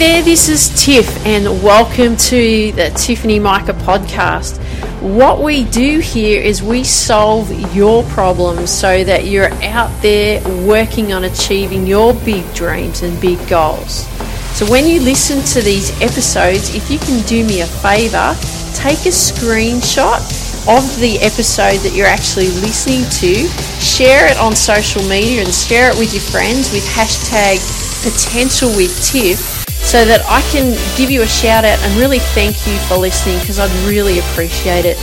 there, this is Tiff, and welcome to the Tiffany Micah podcast. What we do here is we solve your problems so that you're out there working on achieving your big dreams and big goals. So, when you listen to these episodes, if you can do me a favor, take a screenshot of the episode that you're actually listening to, share it on social media, and share it with your friends with hashtag potential with Tiff so that I can give you a shout out and really thank you for listening because I'd really appreciate it.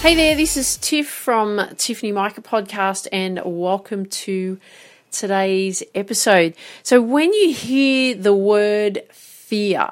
Hey there, this is Tiff from Tiffany Micah Podcast, and welcome to today's episode. So, when you hear the word fear,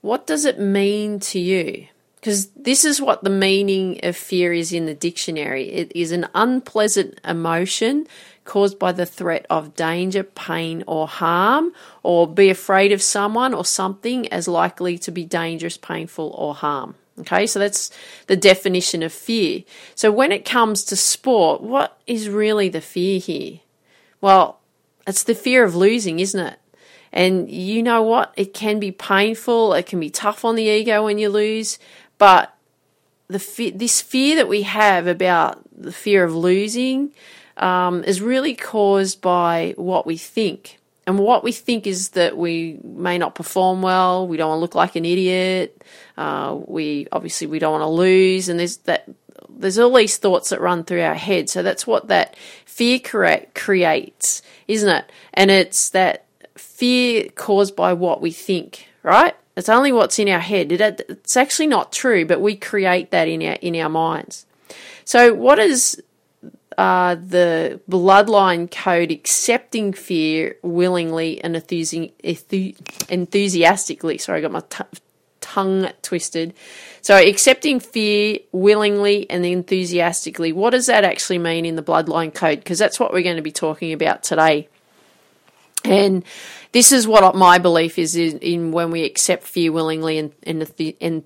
what does it mean to you? Because this is what the meaning of fear is in the dictionary it is an unpleasant emotion caused by the threat of danger, pain, or harm, or be afraid of someone or something as likely to be dangerous, painful, or harm. Okay, so that's the definition of fear. So when it comes to sport, what is really the fear here? Well, it's the fear of losing, isn't it? And you know what? It can be painful, it can be tough on the ego when you lose, but the fe- this fear that we have about the fear of losing um, is really caused by what we think. And what we think is that we may not perform well, we don't want to look like an idiot, uh, we obviously we don't want to lose, and there's that there's all these thoughts that run through our head. So that's what that fear creates, isn't it? And it's that fear caused by what we think, right? It's only what's in our head. It, it's actually not true, but we create that in our in our minds. So what is uh, the bloodline code accepting fear willingly and enthusiastically. Sorry, I got my t- tongue twisted. So, accepting fear willingly and enthusiastically. What does that actually mean in the bloodline code? Because that's what we're going to be talking about today. And this is what my belief is in, in when we accept fear willingly and, and, and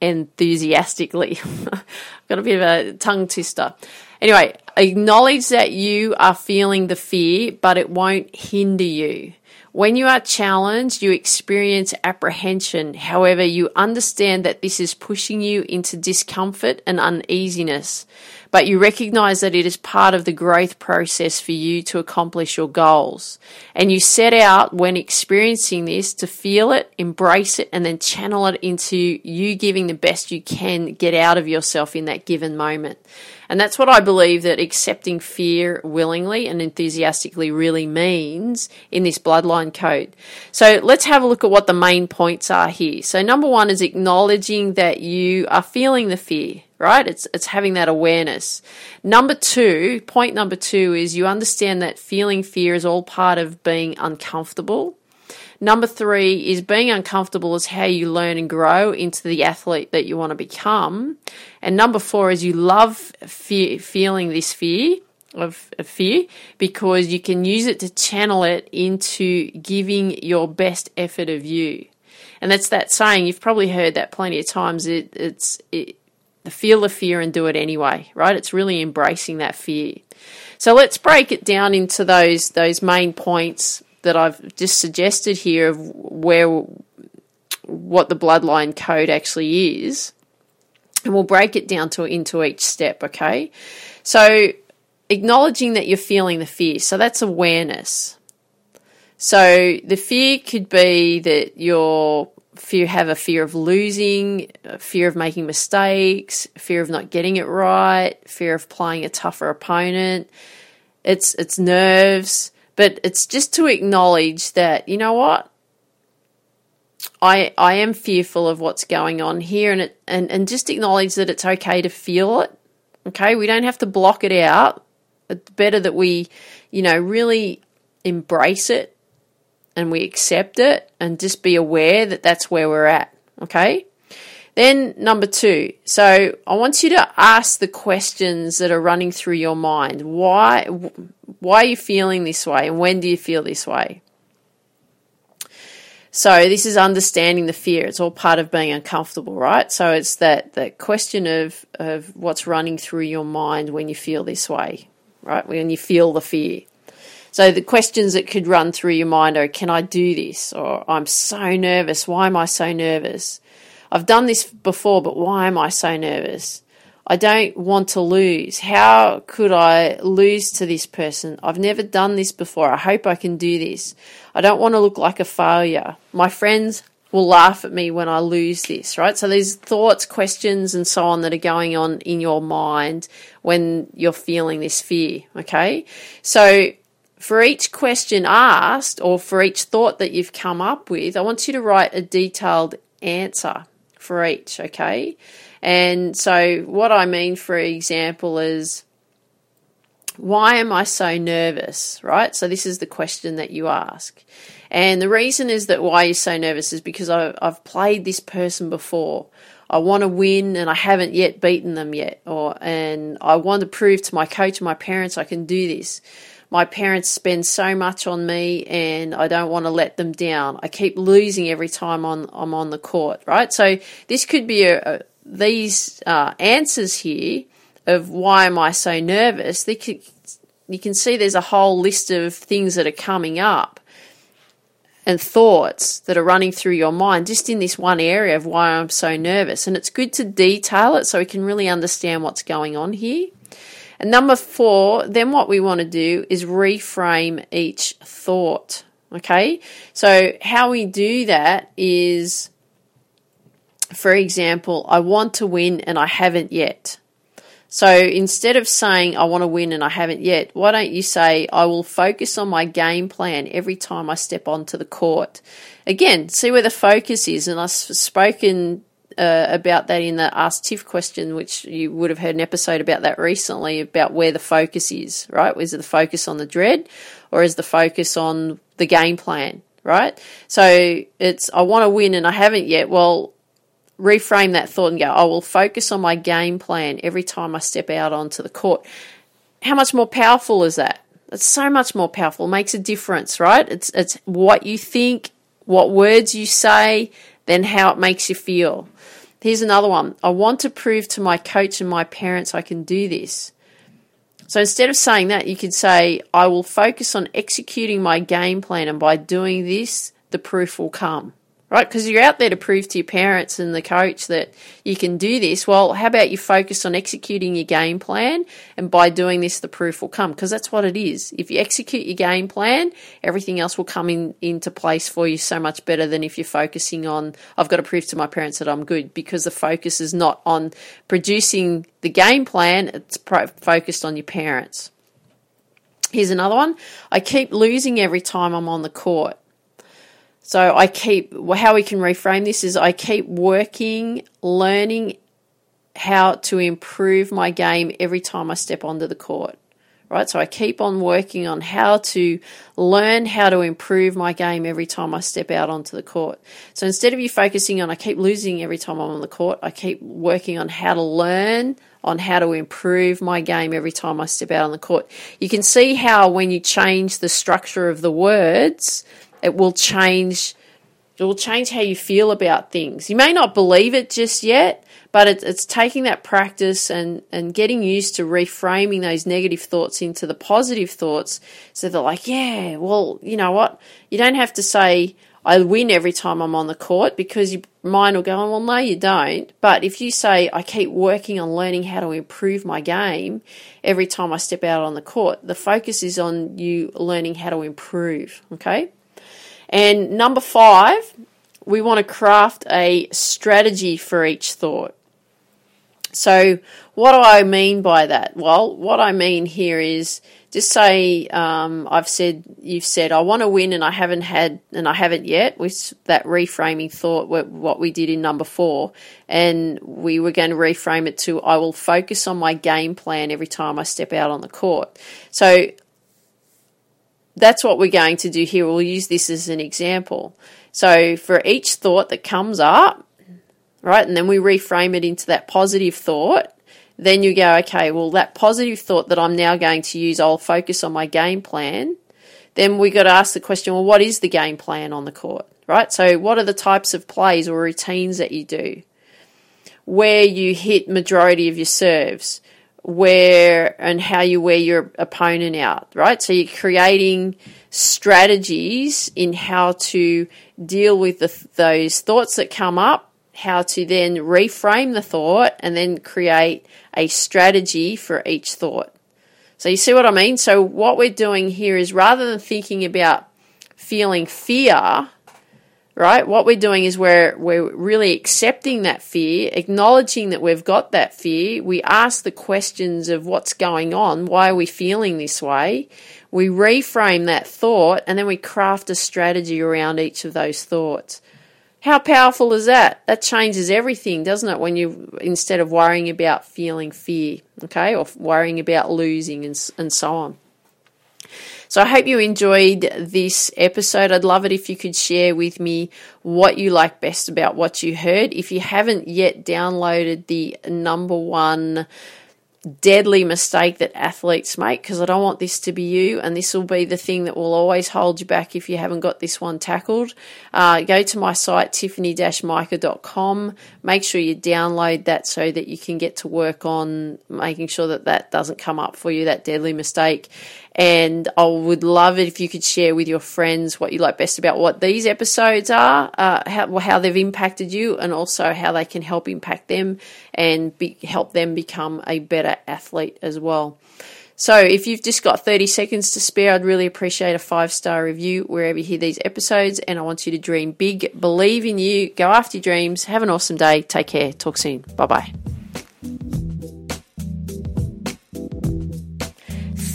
enthusiastically. got a bit of a tongue twister. Anyway, acknowledge that you are feeling the fear, but it won't hinder you. When you are challenged, you experience apprehension. However, you understand that this is pushing you into discomfort and uneasiness, but you recognize that it is part of the growth process for you to accomplish your goals. And you set out when experiencing this to feel it, embrace it, and then channel it into you giving the best you can get out of yourself in that given moment. And that's what I believe that accepting fear willingly and enthusiastically really means in this bloodline code. So let's have a look at what the main points are here. So number one is acknowledging that you are feeling the fear right? It's it's having that awareness. Number 2, point number 2 is you understand that feeling fear is all part of being uncomfortable Number three is being uncomfortable is how you learn and grow into the athlete that you want to become. And number four is you love fear, feeling this fear of, of fear because you can use it to channel it into giving your best effort of you. And that's that saying, you've probably heard that plenty of times. It, it's it, feel the fear and do it anyway, right? It's really embracing that fear. So let's break it down into those those main points that I've just suggested here of where what the bloodline code actually is, and we'll break it down to into each step. Okay, so acknowledging that you're feeling the fear, so that's awareness. So the fear could be that you're fear have a fear of losing, fear of making mistakes, fear of not getting it right, fear of playing a tougher opponent. It's it's nerves. But it's just to acknowledge that, you know what? I I am fearful of what's going on here and it and, and just acknowledge that it's okay to feel it. Okay? We don't have to block it out. It's better that we, you know, really embrace it and we accept it and just be aware that that's where we're at. Okay? Then, number two, so I want you to ask the questions that are running through your mind. Why, why are you feeling this way, and when do you feel this way? So this is understanding the fear. It's all part of being uncomfortable, right? So it's that that question of of what's running through your mind when you feel this way, right? When you feel the fear. So the questions that could run through your mind are Can I do this? Or I'm so nervous. Why am I so nervous? I've done this before, but why am I so nervous? I don't want to lose. How could I lose to this person? I've never done this before. I hope I can do this. I don't want to look like a failure. My friends will laugh at me when I lose this, right? So these thoughts, questions, and so on that are going on in your mind when you're feeling this fear, okay? So for each question asked or for each thought that you've come up with, I want you to write a detailed answer for each, okay? And so, what I mean, for example, is why am I so nervous, right? So, this is the question that you ask. And the reason is that why you're so nervous is because I've, I've played this person before. I want to win and I haven't yet beaten them yet. Or, and I want to prove to my coach and my parents I can do this my parents spend so much on me and I don't want to let them down. I keep losing every time on, I'm on the court, right? So this could be a, a these uh, answers here of why am I so nervous, could, you can see there's a whole list of things that are coming up and thoughts that are running through your mind just in this one area of why I'm so nervous. And it's good to detail it so we can really understand what's going on here. And number four, then what we want to do is reframe each thought. Okay, so how we do that is for example, I want to win and I haven't yet. So instead of saying I want to win and I haven't yet, why don't you say I will focus on my game plan every time I step onto the court? Again, see where the focus is. And I've spoken uh, about that in the Ask Tiff question, which you would have heard an episode about that recently about where the focus is, right? Is it the focus on the dread or is the focus on the game plan, right? So it's I want to win and I haven't yet. Well, reframe that thought and go, I will focus on my game plan every time I step out onto the court. How much more powerful is that? It's so much more powerful. It makes a difference, right? It's it's what you think, what words you say, then how it makes you feel. Here's another one. I want to prove to my coach and my parents I can do this. So instead of saying that, you could say, I will focus on executing my game plan, and by doing this, the proof will come right? Because you're out there to prove to your parents and the coach that you can do this. Well, how about you focus on executing your game plan? And by doing this, the proof will come because that's what it is. If you execute your game plan, everything else will come in, into place for you so much better than if you're focusing on, I've got to prove to my parents that I'm good because the focus is not on producing the game plan, it's pro- focused on your parents. Here's another one. I keep losing every time I'm on the court. So I keep, how we can reframe this is I keep working, learning how to improve my game every time I step onto the court. Right, so I keep on working on how to learn how to improve my game every time I step out onto the court. So instead of you focusing on I keep losing every time I'm on the court, I keep working on how to learn on how to improve my game every time I step out on the court. You can see how when you change the structure of the words, it will change it will change how you feel about things. You may not believe it just yet, but it, it's taking that practice and, and getting used to reframing those negative thoughts into the positive thoughts so they're like, yeah, well, you know what? You don't have to say, I win every time I'm on the court because your mind will go, well, no, you don't. But if you say, I keep working on learning how to improve my game every time I step out on the court, the focus is on you learning how to improve, okay? And number five, we want to craft a strategy for each thought. So, what do I mean by that? Well, what I mean here is just say um, I've said you've said I want to win and I haven't had and I haven't yet with that reframing thought what we did in number four and we were going to reframe it to I will focus on my game plan every time I step out on the court. So that's what we're going to do here. We'll use this as an example. So for each thought that comes up, right, and then we reframe it into that positive thought, then you go, okay, well, that positive thought that I'm now going to use, I'll focus on my game plan. Then we got to ask the question, well, what is the game plan on the court, right? So what are the types of plays or routines that you do? Where you hit majority of your serves? Where and how you wear your opponent out, right? So you're creating strategies in how to deal with the, those thoughts that come up, how to then reframe the thought, and then create a strategy for each thought. So you see what I mean? So what we're doing here is rather than thinking about feeling fear, right? What we're doing is we're we're really accepting that fear, acknowledging that we've got that fear. We ask the questions of what's going on, why are we feeling this way? We reframe that thought and then we craft a strategy around each of those thoughts. How powerful is that? That changes everything, doesn't it? When you instead of worrying about feeling fear, okay, or worrying about losing and and so on. So I hope you enjoyed this episode. I'd love it if you could share with me what you like best about what you heard. If you haven't yet downloaded the number one deadly mistake that athletes make because I don't want this to be you, and this will be the thing that will always hold you back if you haven't got this one tackled. Uh, go to my site, tiffany-micah.com. Make sure you download that so that you can get to work on making sure that that doesn't come up for you, that deadly mistake. And I would love it if you could share with your friends what you like best about what these episodes are, uh, how, how they've impacted you, and also how they can help impact them and be, help them become a better athlete as well. So, if you've just got 30 seconds to spare, I'd really appreciate a five star review wherever you hear these episodes. And I want you to dream big, believe in you, go after your dreams. Have an awesome day. Take care. Talk soon. Bye bye.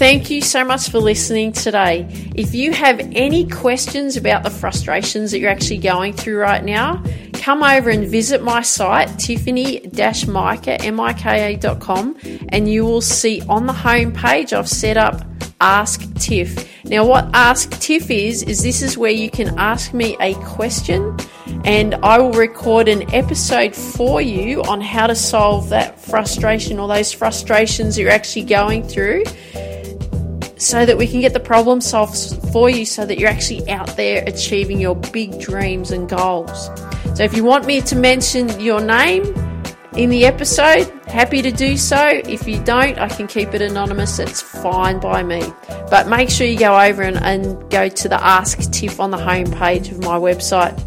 Thank you so much for listening today. If you have any questions about the frustrations that you're actually going through right now, come over and visit my site, tiffany-micah.com, and you will see on the home page I've set up Ask Tiff. Now, what Ask Tiff is, is this is where you can ask me a question and I will record an episode for you on how to solve that frustration or those frustrations you're actually going through so that we can get the problem solved for you so that you're actually out there achieving your big dreams and goals. So if you want me to mention your name in the episode, happy to do so. If you don't, I can keep it anonymous. It's fine by me. But make sure you go over and, and go to the Ask Tiff on the homepage of my website.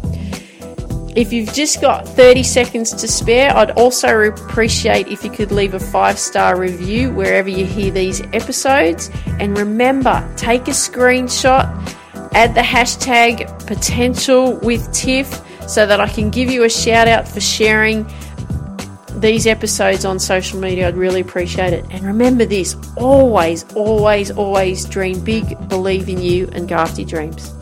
If you've just got 30 seconds to spare, I'd also appreciate if you could leave a five star review wherever you hear these episodes. And remember, take a screenshot, add the hashtag potential with Tiff so that I can give you a shout out for sharing these episodes on social media. I'd really appreciate it. And remember this always, always, always dream big, believe in you, and go after your dreams.